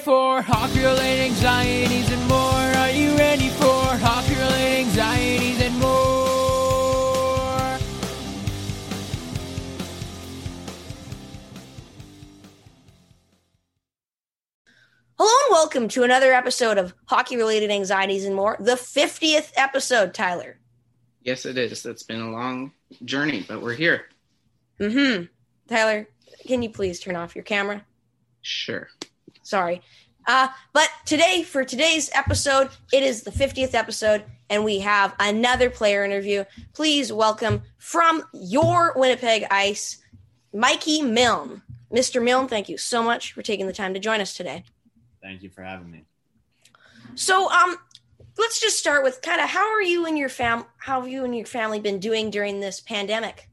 For hockey related anxieties and more? Are you ready for hockey related anxieties and more? Hello and welcome to another episode of Hockey Related Anxieties and More, the 50th episode, Tyler. Yes, it is. It's been a long journey, but we're here. Mm-hmm. Tyler, can you please turn off your camera? Sure. Sorry. Uh, but today, for today's episode, it is the 50th episode, and we have another player interview. Please welcome from your Winnipeg Ice, Mikey Milne. Mr. Milne, thank you so much for taking the time to join us today. Thank you for having me. So, um, let's just start with kind of how are you and your fam? How have you and your family been doing during this pandemic?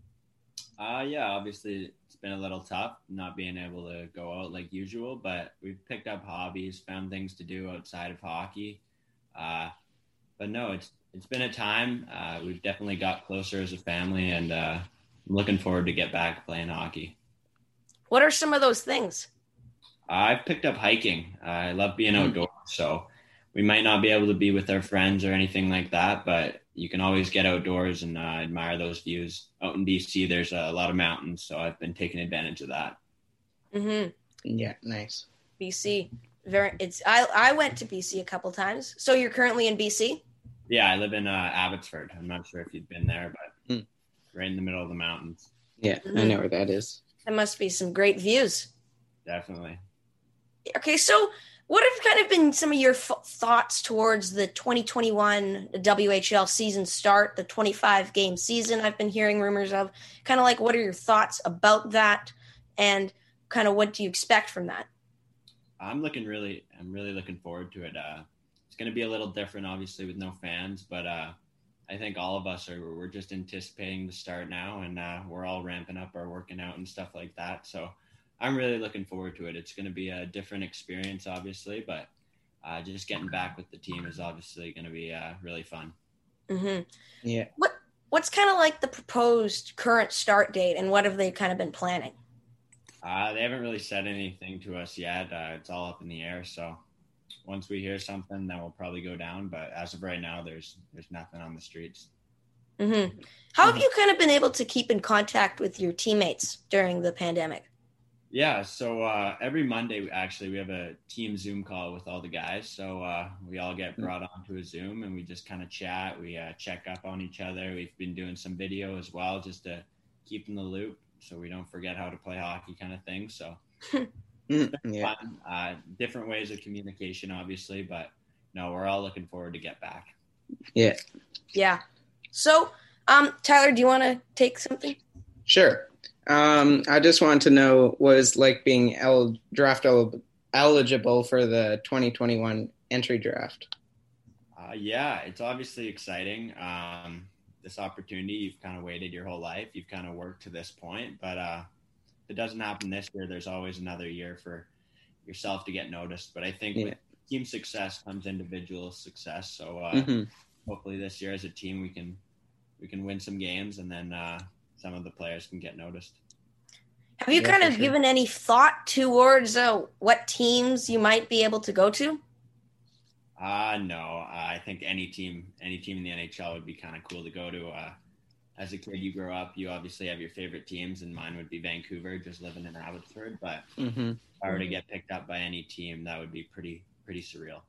Uh, yeah, obviously been a little tough not being able to go out like usual, but we've picked up hobbies, found things to do outside of hockey. Uh, but no, it's it's been a time. Uh, we've definitely got closer as a family, and uh, I'm looking forward to get back playing hockey. What are some of those things? I've picked up hiking. I love being outdoors, so we might not be able to be with our friends or anything like that, but you can always get outdoors and uh, admire those views. Out in BC, there's a lot of mountains, so I've been taking advantage of that. Mm-hmm. Yeah, nice. BC. Very. It's. I. I went to BC a couple times. So you're currently in BC. Yeah, I live in uh, Abbotsford. I'm not sure if you've been there, but Hmm. right in the middle of the mountains. Yeah, I Mhm. know where that is. That must be some great views. Definitely. Okay, so what have kind of been some of your f- thoughts towards the 2021 WHL season start, the 25 game season? I've been hearing rumors of. Kind of like, what are your thoughts about that, and kind of what do you expect from that? I'm looking really, I'm really looking forward to it. Uh, it's going to be a little different, obviously, with no fans, but uh, I think all of us are, we're just anticipating the start now, and uh, we're all ramping up our working out and stuff like that. So I'm really looking forward to it. It's going to be a different experience, obviously, but uh, just getting back with the team is obviously going to be uh, really fun. Mm-hmm. Yeah. What What's kind of like the proposed current start date, and what have they kind of been planning? Uh, they haven't really said anything to us yet. Uh, it's all up in the air. So once we hear something, then we'll probably go down. But as of right now, there's there's nothing on the streets. Mm-hmm. How have you kind of been able to keep in contact with your teammates during the pandemic? Yeah. So uh, every Monday, actually, we have a team Zoom call with all the guys. So uh, we all get brought onto a Zoom and we just kind of chat. We uh, check up on each other. We've been doing some video as well, just to keep in the loop, so we don't forget how to play hockey, kind of thing. So Mm, yeah. fun. Uh, different ways of communication, obviously, but no, we're all looking forward to get back. Yeah. Yeah. So, um, Tyler, do you want to take something? Sure. Um, I just want to know what it's like being el- draft el- eligible for the 2021 entry draft. Uh, yeah, it's obviously exciting. Um, this opportunity, you've kind of waited your whole life. You've kind of worked to this point, but uh, if it doesn't happen this year, there's always another year for yourself to get noticed. But I think Yeah. with team success comes individual success. So uh, Mhm. hopefully this year as a team, we can we can win some games, and then uh, some of the players can get noticed. Have you Yeah, kind of sure. given any thought towards uh, what teams you might be able to go to? Uh no. I think any team, any team in the NHL would be kind of cool to go to. Uh, as a kid, you grow up, you obviously have your favorite teams, and mine would be Vancouver, just living in Abbotsford. But Mhm. if I were to get picked up by any team, that would be pretty, pretty surreal.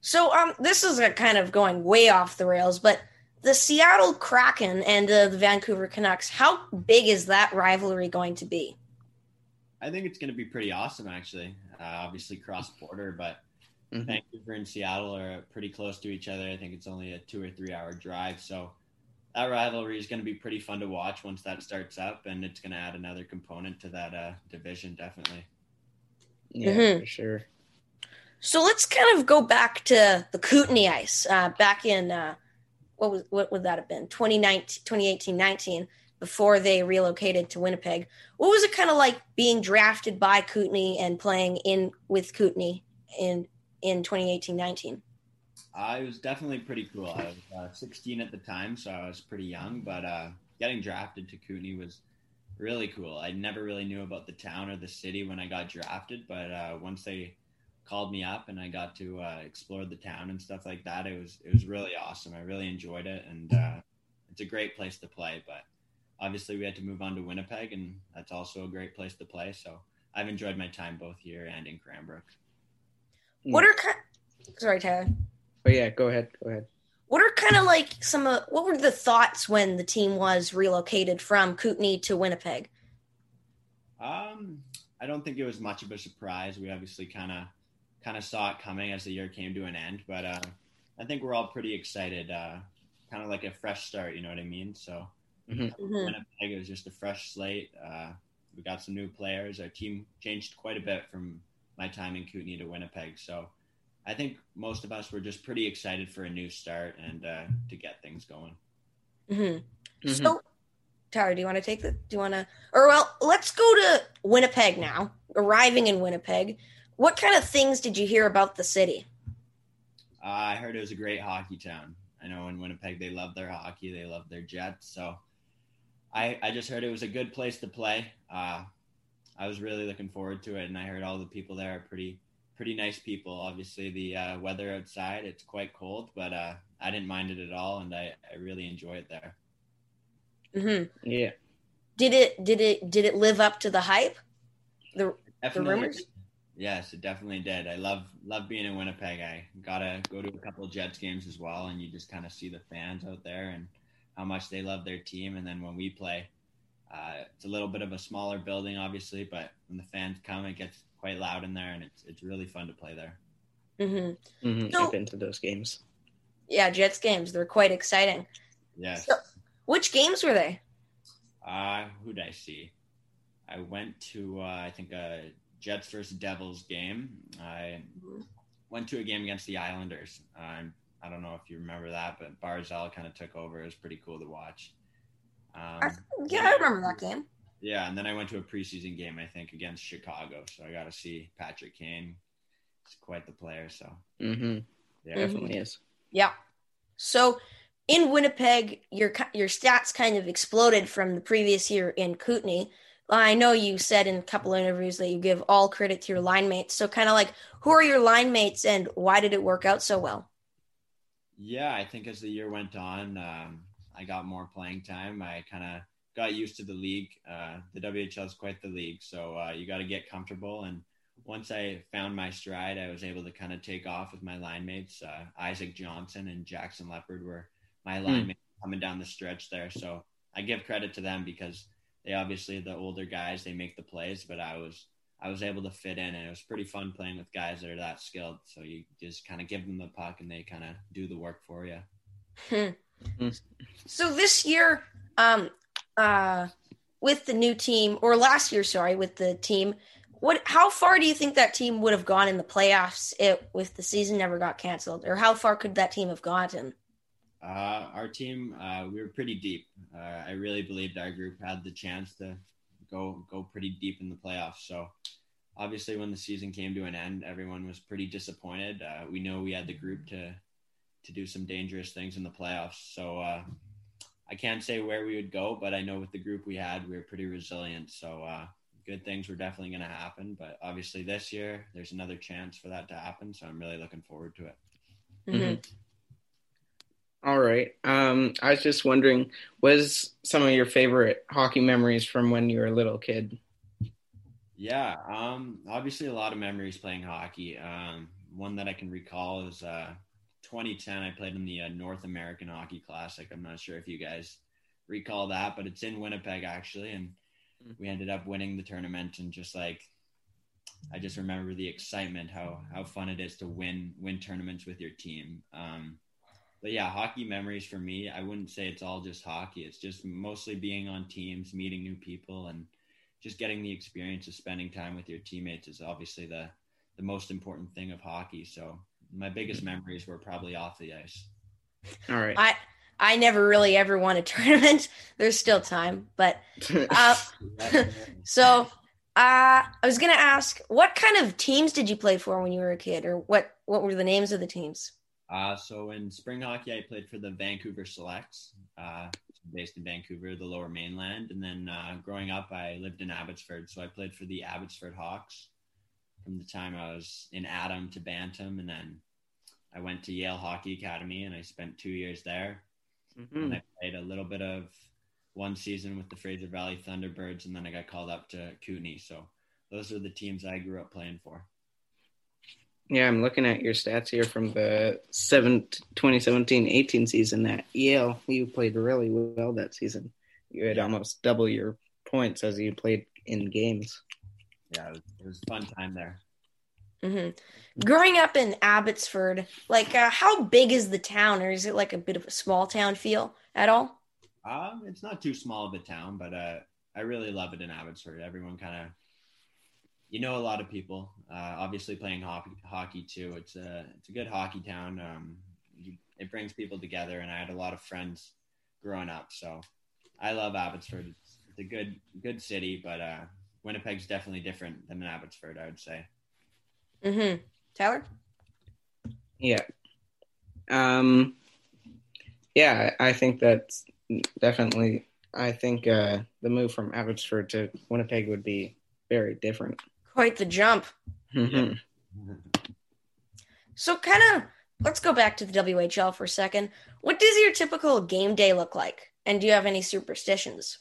So, um, this is a kind of going way off the rails, but the Seattle Kraken and uh, the Vancouver Canucks, how big is that rivalry going to be? I think it's going to be pretty awesome, actually. Uh, obviously, cross border, but Mhm. Vancouver and Seattle are pretty close to each other. I think it's only a two or three hour drive. So that rivalry is going to be pretty fun to watch once that starts up, and it's going to add another component to that uh, division, definitely. Yeah, Mhm. for sure. So let's kind of go back to the Kootenay Ice uh, back in uh, what was what would that have been 2019 2018 19 before they relocated to Winnipeg. What was it kind of like being drafted by Kootenay and playing in with Kootenay in in 2018 19? Uh, it was definitely pretty cool. I was uh, 16 at the time, so I was pretty young. But uh, getting drafted to Kootenay was really cool. I never really knew about the town or the city when I got drafted, but uh, once they called me up and I got to uh, explore the town and stuff like that. It was it was really awesome. I really enjoyed it, and uh, it's a great place to play. But obviously, we had to move on to Winnipeg, and that's also a great place to play. So I've enjoyed my time both here and in Cranbrook. What are kind? Sorry, Tyler. Oh yeah, go ahead. Go ahead. What are kind of like some of what were the thoughts when the team was relocated from Kootenay to Winnipeg? Um, I don't think it was much of a surprise. We obviously kind of kind of saw it coming as the year came to an end. But uh, I think we're all pretty excited, uh, kind of like a fresh start. You know what I mean? So Mhm. Mm-hmm. Winnipeg was just a fresh slate. Uh, we got some new players. Our team changed quite a bit from my time in Kootenay to Winnipeg. So I think most of us were just pretty excited for a new start and uh, to get things going. hmm Mhm. So, Tara, do you want to take the? Do you want to? Or well, let's go to Winnipeg now. Arriving in Winnipeg, what kind of things did you hear about the city? Uh, I heard it was a great hockey town. I know in Winnipeg they love their hockey, they love their Jets. So I, I just heard it was a good place to play. Uh, I was really looking forward to it, and I heard all the people there are pretty pretty nice people. Obviously, the uh, weather outside it's quite cold, but uh, I didn't mind it at all, and I, I really enjoy it there. hmm Yeah. Did it? Did it? Did it live up to the hype? The Definitely. rumors? Yes, it definitely did. I love love being in Winnipeg. I gotta go to a couple of Jets games as well, and you just kind of see the fans out there and how much they love their team. And then when we play, uh, it's a little bit of a smaller building, obviously, but when the fans come, it gets quite loud in there, and it's it's really fun to play there. hmm Mhm. So- I've been to those games. Yeah, Jets games. They're quite exciting. Yes. So- Which games were they? Uh, who did I see? I went to uh, I think a Jets versus Devils game. I went to a game against the Islanders. Um, I don't know if you remember that, but Barzal kind of took over. It was pretty cool to watch. Um, yeah, I remember that game. yeah, and then I went to a preseason game, I think, against Chicago. So I got to see Patrick Kane. He's quite the player. So hmm yeah, Mhm. Definitely is. Yeah. So in Winnipeg, your your stats kind of exploded from the previous year in Kootenay. I know you said in a couple of interviews that you give all credit to your line mates. So kind of like, who are your line mates and why did it work out so well? Yeah, I think as the year went on, um, I got more playing time. I kind of got used to the league. Uh, the WHL is quite the league, so uh, you got to get comfortable. And once I found my stride, I was able to kind of take off with my line mates. Uh, Isaac Johnson and Jackson Leppard were my line mates coming down the stretch there. So I give credit to them because they obviously the older guys they make the plays, but I was I was able to fit in, and it was pretty fun playing with guys that are that skilled. So you just kind of give them the puck, and they kind of do the work for you. So this year, um, uh, with the new team, or last year, sorry, with the team, what? How far do you think that team would have gone in the playoffs if, if the season never got canceled, or how far could that team have gotten? Uh, our team, uh, we were pretty deep. Uh, I really believed our group had the chance to go go pretty deep in the playoffs. So obviously, when the season came to an end, everyone was pretty disappointed. Uh, we know we had the group to to do some dangerous things in the playoffs. So uh, I can't say where we would go, but I know with the group we had, we were pretty resilient. So uh, good things were definitely going to happen. But obviously, this year there's another chance for that to happen. So I'm really looking forward to it. Mhm. All right. Um, I was just wondering, was some of your favorite hockey memories from when you were a little kid? Yeah, um, obviously a lot of memories playing hockey. Um, one that I can recall is uh, 2010. I played in the uh, North American Hockey Classic. I'm not sure if you guys recall that, but it's in Winnipeg actually, and we ended up winning the tournament. And just like, I just remember the excitement, how how fun it is to win win tournaments with your team. Um, but yeah, hockey memories for me. I wouldn't say it's all just hockey. It's just mostly being on teams, meeting new people, and just getting the experience of spending time with your teammates is obviously the the most important thing of hockey. So my biggest memories were probably off the ice. All right. I I never really ever won a tournament. There's still time, but uh, so uh, I was gonna ask, what kind of teams did you play for when you were a kid, or what what were the names of the teams? Uh, so in spring hockey, I played for the Vancouver Selects, uh, based in Vancouver, the Lower Mainland. And then uh, growing up, I lived in Abbotsford, so I played for the Abbotsford Hawks from the time I was in Atom to Bantam, and then I went to Yale Hockey Academy, and I spent two years there. Mhm. And I played a little bit of one season with the Fraser Valley Thunderbirds, and then I got called up to Kootenay. So those are the teams I grew up playing for. Yeah, I'm looking at your stats here from the 2017-18 season at Yale. You played really well that season. You had almost double your points as you played in games. Yeah, it was, it was a fun time there. hmm Growing up in Abbotsford, like uh, how big is the town, or is it like a bit of a small town feel at all? Um, it's not too small of a town, but uh, I really love it in Abbotsford. Everyone kind of, you know, a lot of people. Uh, obviously, playing hockey, hockey too. It's a it's a good hockey town. Um, you, it brings people together, and I had a lot of friends growing up. So I love Abbotsford. It's, it's a good good city, but uh, Winnipeg's definitely different than Abbotsford. I would say. hmm Tyler? Yeah. Um, yeah, I I think that's definitely. I think uh, the move from Abbotsford to Winnipeg would be very different. Quite the jump. Mhm. So, kind of, let's go back to the WHL for a second. What does your typical game day look like? And do you have any superstitions?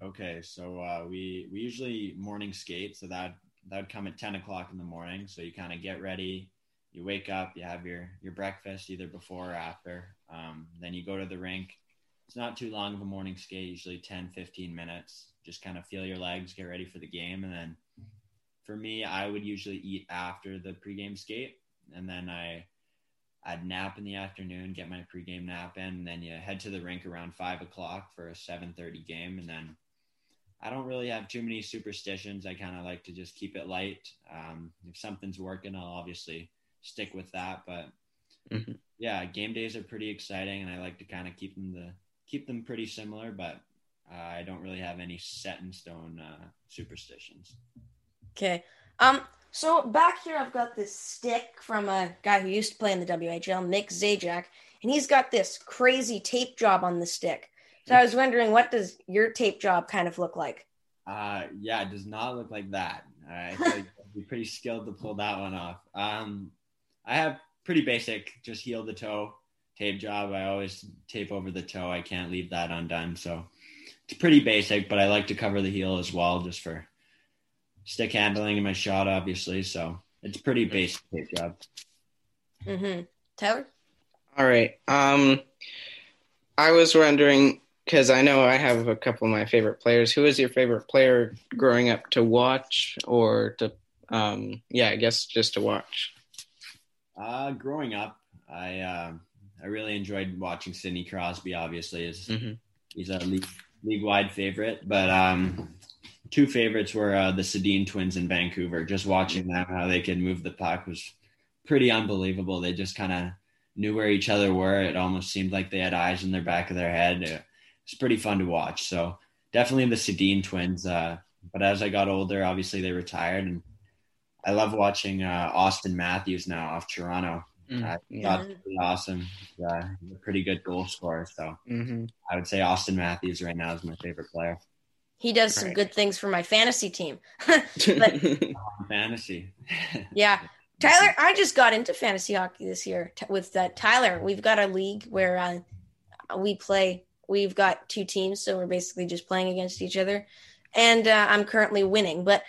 Okay, so uh, we we usually morning skate, so that that would come at ten o'clock in the morning. So you kind of get ready, you wake up, you have your your breakfast either before or after. Um, then you go to the rink. It's not too long of a morning skate, usually 10, 15 minutes. Just kind of feel your legs, get ready for the game, and then for me, I would usually eat after the pregame skate, and then I I'd nap in the afternoon, get my pregame nap in, and then you head to the rink around five o'clock for a seven thirty game, and then I don't really have too many superstitions. I kind of like to just keep it light. Um, if something's working, I'll obviously stick with that. But Mhm. yeah, game days are pretty exciting, and I like to kind of keep them the keep them pretty similar. But uh, I don't really have any set in stone uh, superstitions. Okay. Um. So back here, I've got this stick from a guy who used to play in the WHL, Nick Zajac, and he's got this crazy tape job on the stick. So I was wondering, what does your tape job kind of look like? Uh, yeah, it does not look like that. I like I'd be pretty skilled to pull that one off. Um, I have pretty basic, just heel the toe tape job. I always tape over the toe. I can't leave that undone. So it's pretty basic, but I like to cover the heel as well, just for stick handling and my shot, obviously. So it's pretty basic tape job. Mm-hmm. Tyler? All right. Um, I was wondering because I know I have a couple of my favorite players. Who is your favorite player growing up to watch or to? Um, yeah, I guess just to watch. Uh, growing up, I uh, I really enjoyed watching Sidney Crosby. Obviously, is Mhm. he's a league league wide favorite, but um, two favorites were uh, the Sedin twins in Vancouver. Just watching them how they could move the puck was pretty unbelievable. They just kind of knew where each other were. It almost seemed like they had eyes in their back of their head. It was pretty fun to watch. So definitely the Sedin twins. Uh, but as I got older, obviously they retired, and I love watching uh, Auston Matthews now off Toronto. I yeah. thought it awesome. He's, uh, a pretty good goal scorer. So hmm I would say Auston Matthews right now is my favorite player. He does some good things for my fantasy team. Fantasy. Yeah. Tyler, I just got into fantasy hockey this year t- with uh, Tyler. We've got a league where uh, we play. We've got two teams, so we're basically just playing against each other. And uh, I'm currently winning. But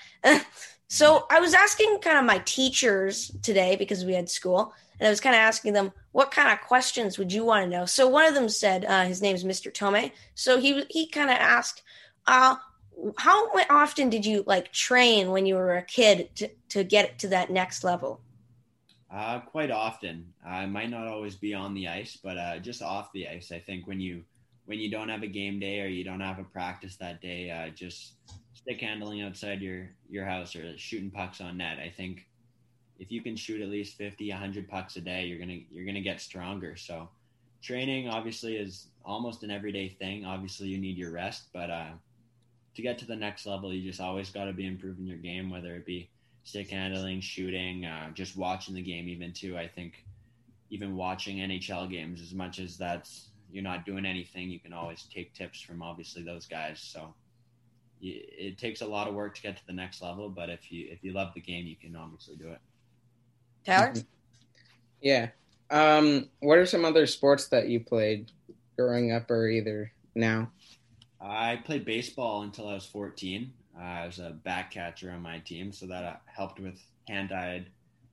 so I was asking kind of my teachers today because we had school, and I was kind of asking them what kind of questions would you want to know. So one of them said uh, his name is Mr. Tome. So he he kind of asked, uh, how often did you like train when you were a kid to, to get to that next level? Uh, quite often. I might not always be on the ice, but uh, just off the ice. I think when you when you don't have a game day or you don't have a practice that day, uh, just stick handling outside your your house or shooting pucks on net. I think if you can shoot at least 50, 100 pucks a day, you're gonna you're gonna get stronger. So training obviously is almost an everyday thing. Obviously, you need your rest, but uh, to get to the next level, you just always got to be improving your game, whether it be stick handling, shooting, uh, just watching the game, even too. I think even watching NHL games, as much as that's you're not doing anything, you can always take tips from obviously those guys. So it takes a lot of work to get to the next level, but if you if you love the game, you can obviously do it. Tyler, yeah. Um, what are some other sports that you played growing up, or either now? I played baseball until I was 14. Uh, I was a back catcher on my team, so that uh, helped with hand-eye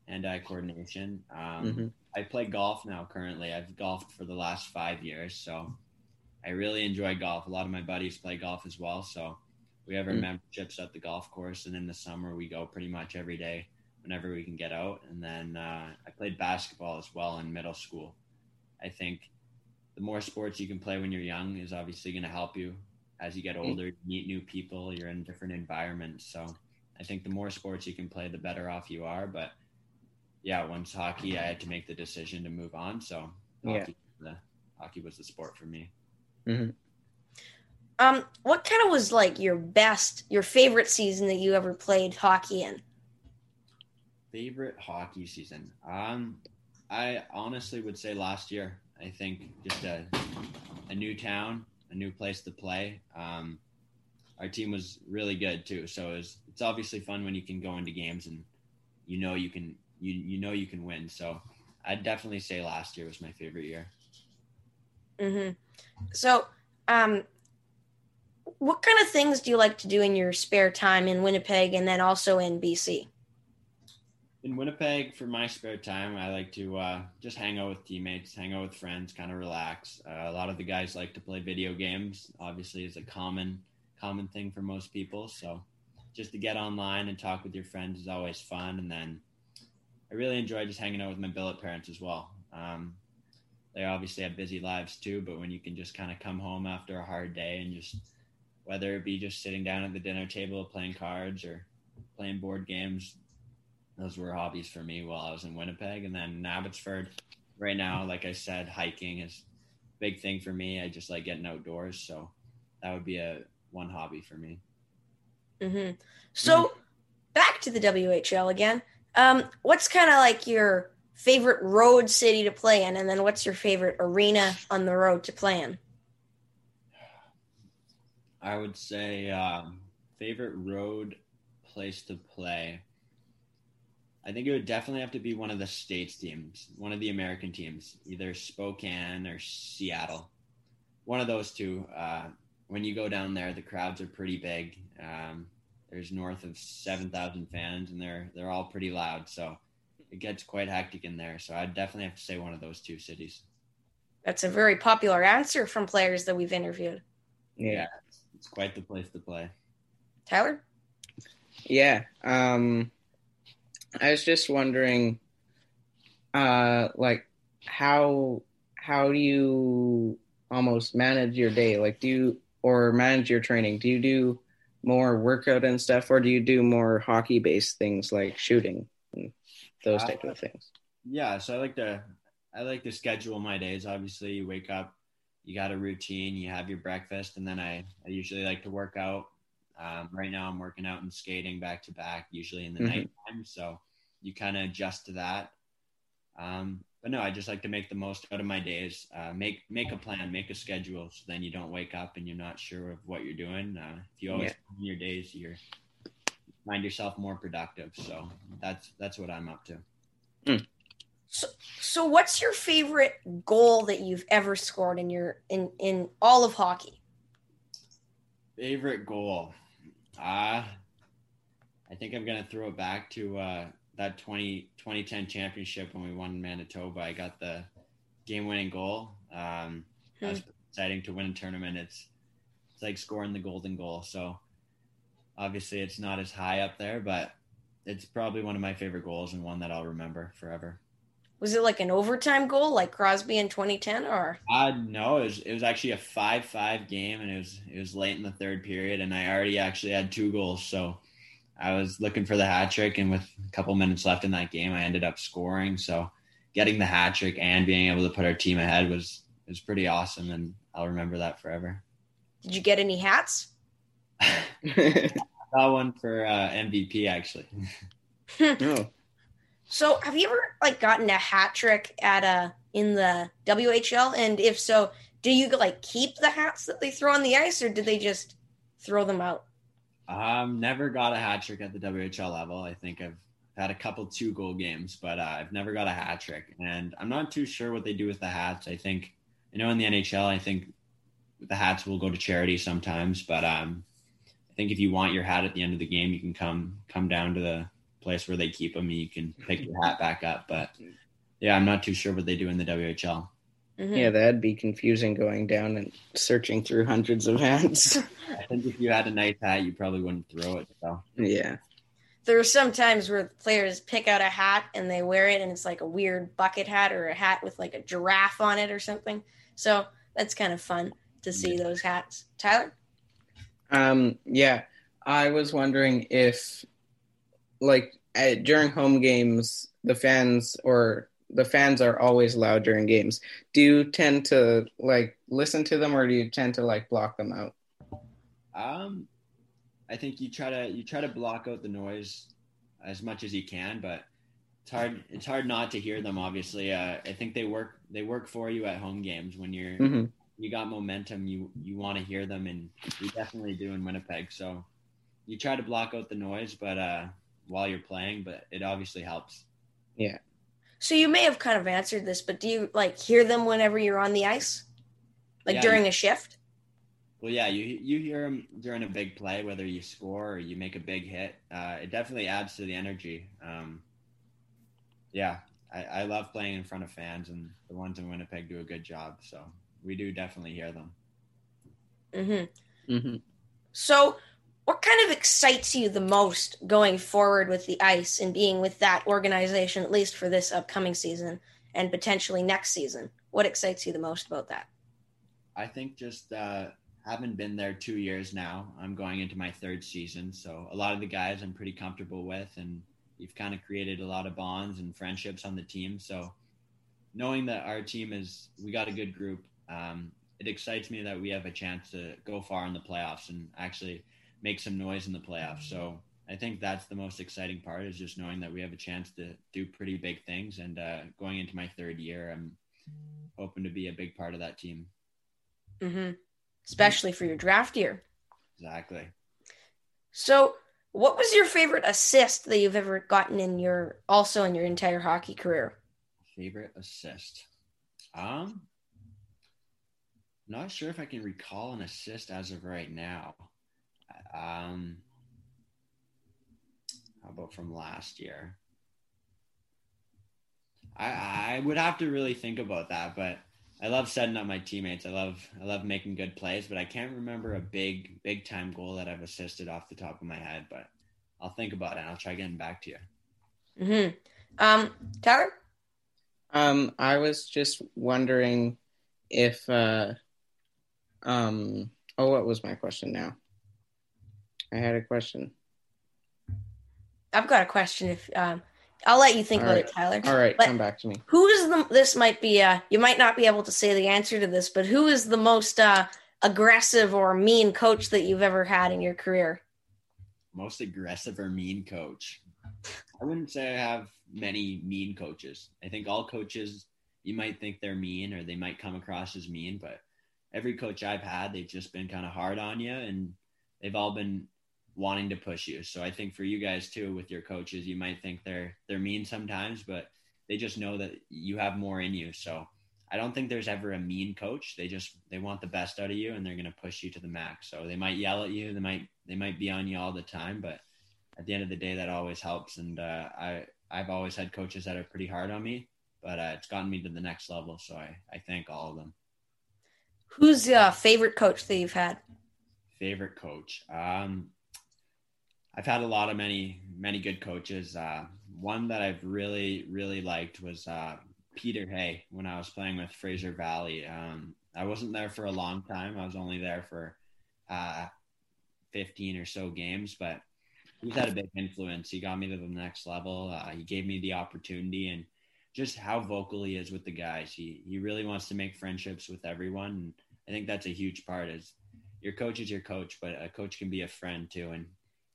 hand-eye coordination. Um, mm-hmm. I play golf now. Currently, I've golfed for the last five years, so I really enjoy golf. A lot of my buddies play golf as well, so we have our mm-hmm. memberships at the golf course, and in the summer we go pretty much every day whenever we can get out. And then uh, I played basketball as well in middle school. I think the more sports you can play when you're young is obviously going to help you as you get older, you meet new people, you're in different environments. So I think the more sports you can play, the better off you are. But yeah, once hockey, I had to make the decision to move on. So hockey, yeah. the, hockey was the sport for me. Mm-hmm. Um, what kind of was like your best, your favorite season that you ever played hockey in? Favorite hockey season? Um, I honestly would say last year. I think just a, a new town, a new place to play. Um, our team was really good too. So it's obviously fun when you can go into games and you know you can you you know you can win. So I'd definitely say last year was my favorite year. Mm-hmm. So, um, what kind of things do you like to do in your spare time in Winnipeg and then also in BC? In Winnipeg, for my spare time, I like to uh, just hang out with teammates, hang out with friends, kind of relax. Uh, a lot of the guys like to play video games. Obviously, is a common common thing for most people. So, just to get online and talk with your friends is always fun. And then I really enjoy just hanging out with my billet parents as well. Um, they obviously have busy lives too, but when you can just kind of come home after a hard day and just whether it be just sitting down at the dinner table playing cards or playing board games. Those were hobbies for me while I was in Winnipeg. And then in Abbotsford, right now, like I said, hiking is a big thing for me. I just like getting outdoors. So that would be a one hobby for me. Mm-hmm. So mm-hmm. back to the WHL again. Um, what's kind of like your favorite road city to play in? And then what's your favorite arena on the road to play in? I would say um, favorite road place to play. I think it would definitely have to be one of the states teams, one of the American teams, either Spokane or Seattle. One of those two. Uh, when you go down there, the crowds are pretty big. Um, there's north of seven thousand fans, and they're they're all pretty loud. So it gets quite hectic in there. So I'd definitely have to say one of those two cities. That's a very popular answer from players that we've interviewed. Yeah, it's quite the place to play. Tyler? Yeah. Um, I was just wondering, uh, like how how do you almost manage your day? Like, do you or manage your training? Do you do more workout and stuff, or do you do more hockey based things like shooting and those uh, type of things? Yeah, so I like to I like to schedule my days. Obviously, you wake up you got a routine, you have your breakfast, and then I, I usually like to work out. Um, right now, I'm working out and skating back to back, usually in the mm-hmm. nighttime. So you kind of adjust to that. Um, but no, I just like to make the most out of my days. Uh, make make a plan, make a schedule, so then you don't wake up and you're not sure of what you're doing. Uh, if you always yeah. your days, you find yourself more productive. So that's that's what I'm up to. Mm. So, so what's your favorite goal that you've ever scored in your in in all of hockey? Favorite goal, ah, uh, I think I'm gonna throw it back to uh, that 20, 2010 championship when we won Manitoba. I got the game-winning goal. Um, hmm. That was exciting to win a tournament. It's it's like scoring the golden goal. So obviously, it's not as high up there, but it's probably one of my favorite goals and one that I'll remember forever. Was it like an overtime goal, like Crosby in 2010, or? Uh, no, it was it was actually a five-five game, and it was it was late in the third period, and I already actually had two goals, so I was looking for the hat trick, and with a couple minutes left in that game, I ended up scoring. So getting the hat trick and being able to put our team ahead was was pretty awesome, and I'll remember that forever. Did you get any hats? I got one for uh, MVP actually. oh. So, have you ever like gotten a hat trick at a in the WHL? And if so, do you like keep the hats that they throw on the ice, or did they just throw them out? Um, never got a hat trick at the WHL level. I think I've had a couple two goal games, but uh, I've never got a hat trick, and I'm not too sure what they do with the hats. I think I know in the NHL, I think the hats will go to charity sometimes, but um, I think if you want your hat at the end of the game, you can come come down to the place where they keep them and you can pick your hat back up. But yeah, I'm not too sure what they do in the WHL. Mm-hmm. Yeah, that'd be confusing going down and searching through hundreds of hats. I think if you had a nice hat, you probably wouldn't throw it. So yeah. There are some times where players pick out a hat and they wear it, and it's like a weird bucket hat or a hat with like a giraffe on it or something. So that's kind of fun to see those hats. Tyler? Um, yeah, I was wondering if, like, at, during home games, the fans or the fans are always loud during games. Do you tend to like listen to them, or do you tend to like block them out? Um, I think you try to you try to block out the noise as much as you can, but it's hard it's hard not to hear them. Obviously, uh, I think they work they work for you at home games when you're Mm-hmm. you got momentum. You you want to hear them, and you definitely do in Winnipeg. So you try to block out the noise, but uh, while you're playing, but it obviously helps. Yeah. So you may have kind of answered this, but do you like hear them whenever you're on the ice, like Yeah, during you- a shift? Well, yeah, you you hear them during a big play, whether you score or you make a big hit. Uh, it definitely adds to the energy. Um, yeah, I, I love playing in front of fans, and the ones in Winnipeg do a good job. So we do definitely hear them. Mm-hmm. Mm-hmm. So, what kind of excites you the most going forward with the ice and being with that organization, at least for this upcoming season and potentially next season? What excites you the most about that? I think just uh, having been there two years now, I'm going into my third season. So a lot of the guys I'm pretty comfortable with, and you've kind of created a lot of bonds and friendships on the team. So knowing that our team is, we got a good group, um, it excites me that we have a chance to go far in the playoffs and actually make some noise in the playoffs. So I think that's the most exciting part is just knowing that we have a chance to do pretty big things. And uh, going into my third year, I'm hoping to be a big part of that team. Mm-hmm. Especially for your draft year. Exactly. So, what was your favorite assist that you've ever gotten in your also in your entire hockey career? Favorite assist. Um, not sure if I can recall an assist as of right now. Um, how about from last year? I I would have to really think about that, but I love setting up my teammates. I love I love making good plays, but I can't remember a big big time goal that I've assisted off the top of my head. But I'll think about it. and I'll try getting back to you. Mm-hmm. Um, Tyler? Um, I was just wondering if, uh, um, oh, what was my question now? I had a question. I've got a question. If um, I'll let you think All about right. it, Tyler. All right, But- come back to me. Who is the? This might be. Uh, you might not be able to say the answer to this, but who is the most uh, aggressive or mean coach that you've ever had in your career? most aggressive or mean coach. I wouldn't say I have many mean coaches. I think all coaches, you might think they're mean or they might come across as mean, but every coach I've had, they've just been kind of hard on you and they've all been wanting to push you. So I think for you guys too, with your coaches, you might think they're they're mean sometimes, but they just know that you have more in you. So I don't think there's ever a mean coach. They just they want the best out of you and they're going to push you to the max. So they might yell at you, they might they might be on you all the time, but at the end of the day that always helps and uh, I I've always had coaches that are pretty hard on me, but uh, it's gotten me to the next level, so I I thank all of them. Who's your favorite coach that you've had? Favorite coach. Um I've had a lot of many many good coaches. Uh, one that I've really, really liked was uh, Peter Hay when I was playing with Fraser Valley. Um, I wasn't there for a long time. I was only there for uh, 15 or so games, but he's had a big influence. He got me to the next level. Uh, he gave me the opportunity and just how vocal he is with the guys. He he really wants to make friendships with everyone. And I think that's a huge part. Is your coach is your coach, but a coach can be a friend too. And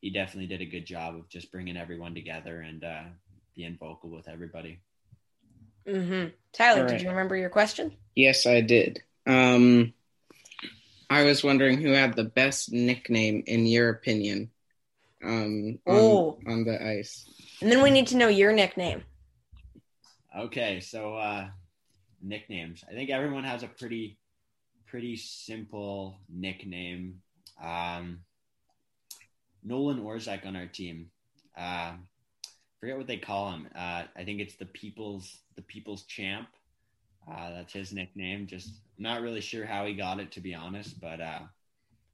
he definitely did a good job of just bringing everyone together and uh, being vocal with everybody. Mm-hmm. Tyler, All right. did you remember your question? Yes, I did. Um, I was wondering who had the best nickname in your opinion um, on, Oh. on the ice. And then we need to know your nickname. Okay, so uh, nicknames. I think everyone has a pretty pretty simple nickname. Um, Nolan Orzak on our team. Uh, forget what they call him. Uh, I think it's the people's the people's champ. Uh, that's his nickname. Just not really sure how he got it to be honest, but uh,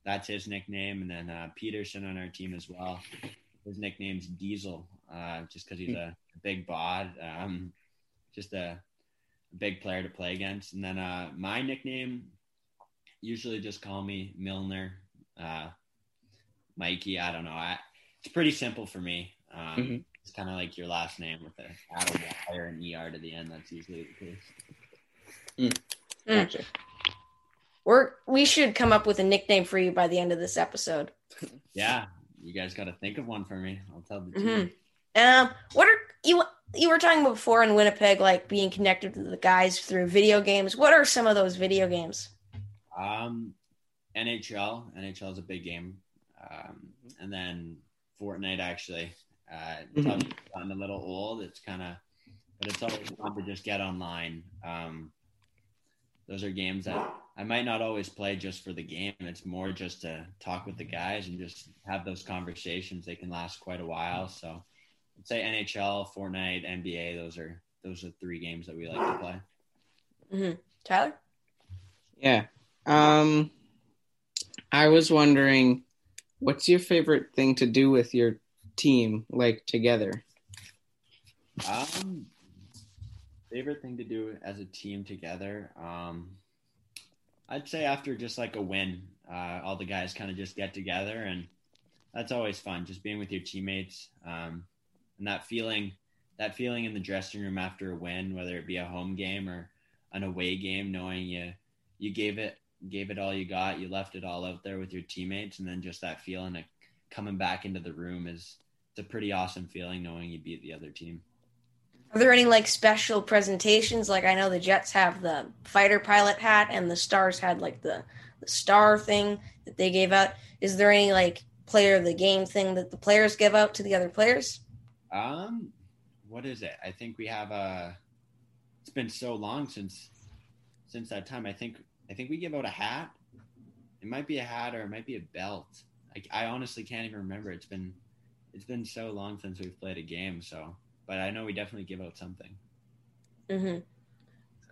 that's his nickname. And then uh, Peterson on our team as well. His nickname's Diesel, uh, just because he's a big bod. Um, just a big player to play against. And then uh, my nickname, usually just call me Milner, uh, Mikey. I don't know. I, it's pretty simple for me. Um, Mhm. It's kind of like your last name with a Adam or an ER to the end. That's usually the case. Mm. Gotcha. We're we should come up with a nickname for you by the end of this episode. Yeah, you guys got to think of one for me. I'll tell the Mhm. team. Um, what are you you were talking about before in Winnipeg, like being connected to the guys through video games? What are some of those video games? Um, NHL. NHL is a big game. Um, and then Fortnite actually. Uh, it's Mhm. obviously gotten a little old. It's kind of, but it's always fun to just get online. Um, those are games that I might not always play just for the game. It's more just to talk with the guys and just have those conversations. They can last quite a while. So, I'd say NHL, Fortnite, NBA. Those are those are three games that we like to play. Tyler? Yeah. Um, I was wondering, what's your favorite thing to do with your team, like together? Um, favorite thing to do as a team together. Um, I'd say after just like a win, uh, all the guys kind of just get together, and that's always fun. Just being with your teammates, um, and that feeling, that feeling in the dressing room after a win, whether it be a home game or an away game, knowing you you gave it gave it all you got, you left it all out there with your teammates, and then just that feeling of coming back into the room is it's a pretty awesome feeling knowing you beat the other team. Are there any like special presentations? Like I know the Jets have the fighter pilot hat, and the Stars had like the the star thing that they gave out. Is there any like player of the game thing that the players give out to the other players? Um, what is it? I think we have a. It's been so long since since that time. I think I think we give out a hat. It might be a hat or it might be a belt. I, I honestly can't even remember. It's been it's been so long since we've played a game. So, but I know we definitely give out something. Mm-hmm.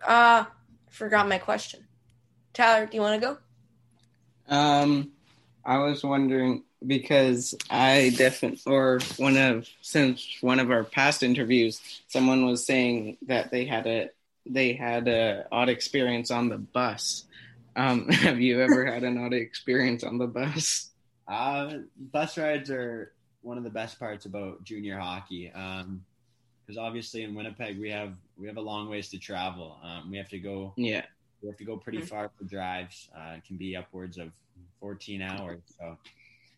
Uh, forgot my question. Tyler, do you want to go? Um, I was wondering because I definitely, or one of since one of our past interviews, someone was saying that they had a they had a odd experience on the bus. Um, have you ever had an odd experience on the bus? Uh, bus rides are one of the best parts about junior hockey. Um, because obviously in Winnipeg we have we have a long ways to travel. Um, we have to go Yeah. We have to go pretty far for drives. Uh, it can be upwards of 14 hours. So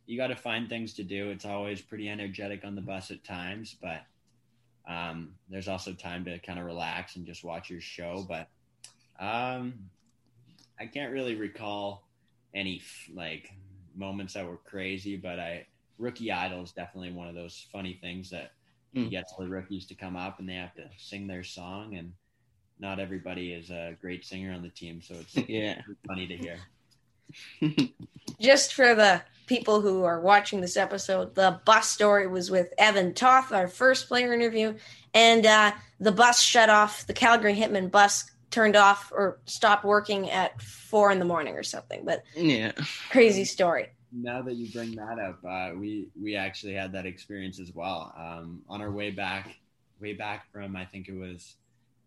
you got to find things to do. It's always pretty energetic on the bus at times, but um, there's also time to kind of relax and just watch your show. But um, I can't really recall any like moments that were crazy, but I rookie idol is definitely one of those funny things that you Mm. get all the rookies to come up and they have to sing their song and not everybody is a great singer on the team, so it's Yeah. funny to hear. Just for the people who are watching this episode, the bus story was with Evan Toth, our first player interview, and uh, the bus shut off. The Calgary Hitmen bus turned off or stopped working at four in the morning or something. But Yeah. crazy story. Now that you bring that up, uh, we we actually had that experience as well. Um, on our way back way back from I think it was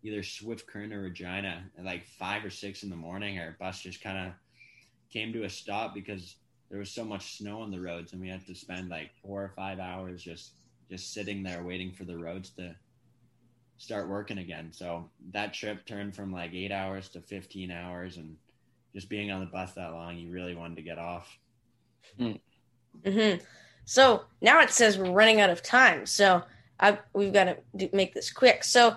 either Swift Current or Regina at like five or six in the morning. Our bus just kind of came to a stop because there was so much snow on the roads, and we had to spend like four or five hours just just sitting there waiting for the roads to start working again. So that trip turned from like eight hours to 15 hours, and just being on the bus that long, you really wanted to get off. Mm-hmm. So now it says we're running out of time. So I, we've got to do, make this quick. So,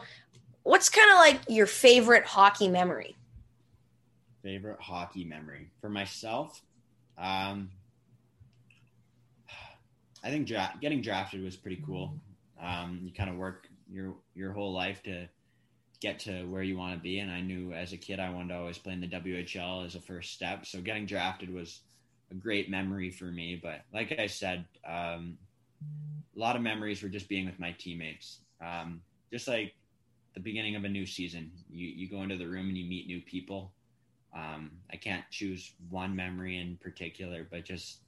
what's kind of like your favorite hockey memory? Favorite hockey memory for myself, um, I think dra- getting drafted was pretty cool. Um, you kind of work your your whole life to get to where you want to be, and I knew as a kid I wanted to always play in the WHL as a first step. So getting drafted was a great memory for me. But like I said, um, a lot of memories were just being with my teammates. Um, just like the beginning of a new season, you you go into the room and you meet new people. Um, I can't choose one memory in particular, but just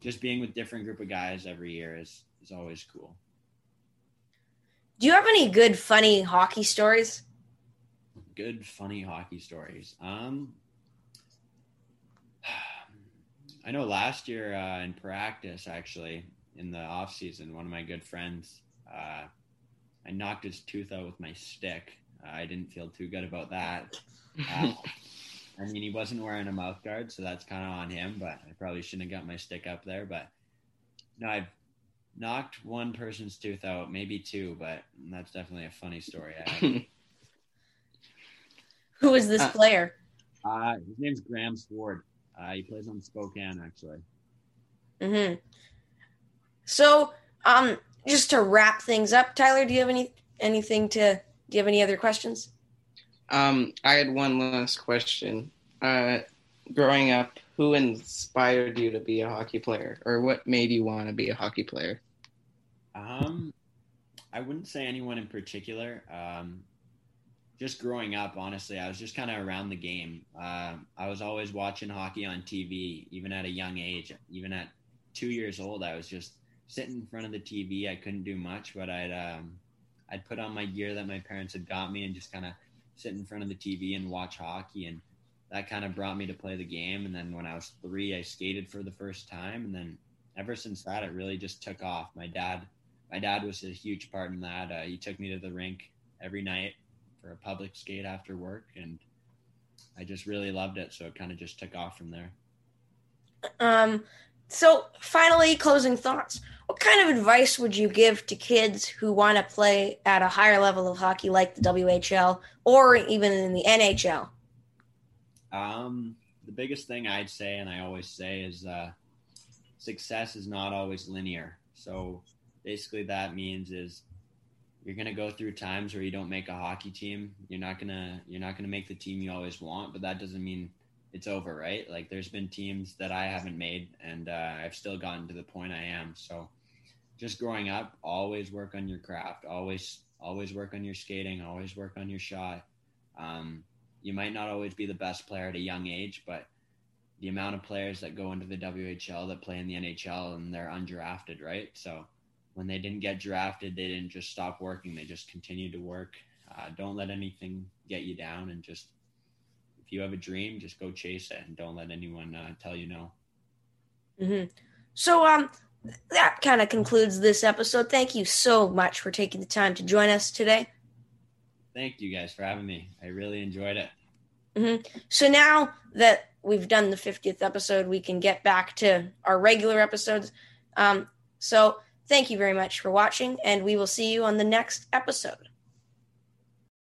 just being with different group of guys every year is is always cool. Do you have any good funny hockey stories? Good funny hockey stories. Um, I know last year uh, in practice, actually in the off season, one of my good friends, uh, I knocked his tooth out with my stick. Uh, I didn't feel too good about that. I mean, he wasn't wearing a mouth guard, so that's kind of on him. But I probably shouldn't have got my stick up there. But no, I've knocked one person's tooth out, maybe two, but that's definitely a funny story. Who is this Uh, player? uh, his name's Graham Sward. Uh, he plays on Spokane, actually. Mm-hmm. So, um, just to wrap things up, Tyler, do you have any anything to? Do you have any other questions? Um, I had one last question. Uh, growing up, who inspired you to be a hockey player, or what made you want to be a hockey player? Um, I wouldn't say anyone in particular. Um, just growing up, honestly, I was just kind of around the game. Uh, I was always watching hockey on TV, even at a young age. Even at two years old, I was just sitting in front of the TV. I couldn't do much, but I'd um, I'd put on my gear that my parents had got me and just kind of sit in front of the TV and watch hockey. And that kind of brought me to play the game. And then when I was three, I skated for the first time. And then ever since that, it really just took off. My dad, my dad was a huge part in that. Uh, he took me to the rink every night for a public skate after work, and I just really loved it. So it kind of just took off from there. Um, so finally, closing thoughts. What kind of advice would you give to kids who want to play at a higher level of hockey, like the WHL or even in the NHL? Um, the biggest thing I'd say, and I always say, is uh, success is not always linear. So basically, that means is you're gonna go through times where you don't make a hockey team. You're not gonna you're not gonna make the team you always want, but that doesn't mean it's over, right? Like there's been teams that I haven't made, and uh, I've still gotten to the point I am. So just growing up, always work on your craft. Always always work on your skating. Always work on your shot. Um, you might not always be the best player at a young age, but the amount of players that go into the WHL that play in the NHL and they're undrafted, right? So when they didn't get drafted, they didn't just stop working; they just continued to work. Uh, don't let anything get you down, and just if you have a dream, just go chase it, and don't let anyone uh, tell you no. Mm-hmm. So, um, that kind of concludes this episode. Thank you so much for taking the time to join us today. Thank you guys for having me. I really enjoyed it. Mm-hmm. So now that we've done the 50th episode, we can get back to our regular episodes. Um, so thank you very much for watching, and we will see you on the next episode.